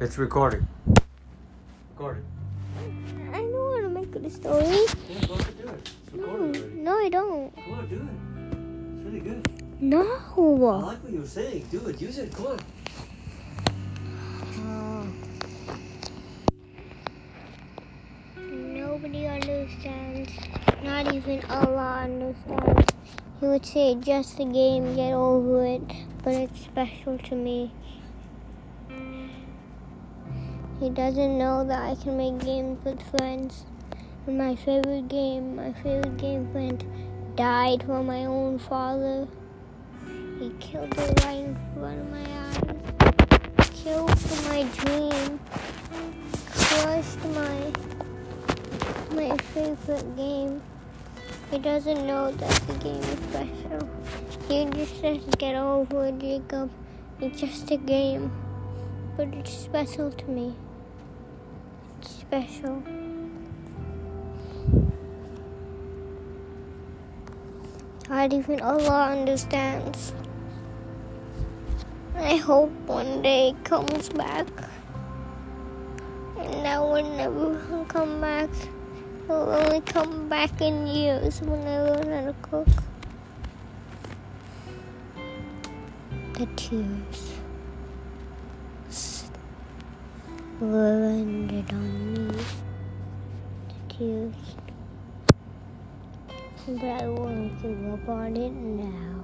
It's recording. Recording. I know how to make a story. Yeah, go ahead, do it. It's No, already. no, I don't. Come on, do it. It's really good. No. I like what you were saying. Do it. Use it. Come on. Nobody understands. Not even Allah understands. He would say, just a game, get over it. But it's special to me. He doesn't know that I can make games with friends. And my favorite game, my favorite game friend, died for my own father. He killed it right in front of my eyes. Killed my dream. Crushed my my favorite game. He doesn't know that the game is special. He just says, get over it, Jacob. It's just a game. But it's special to me. Special. Not even Allah understands. I hope one day it comes back. And that will never come back. Will only come back in years when I learn how to cook. The tears landed on me. Tears. But I won't give up on it now.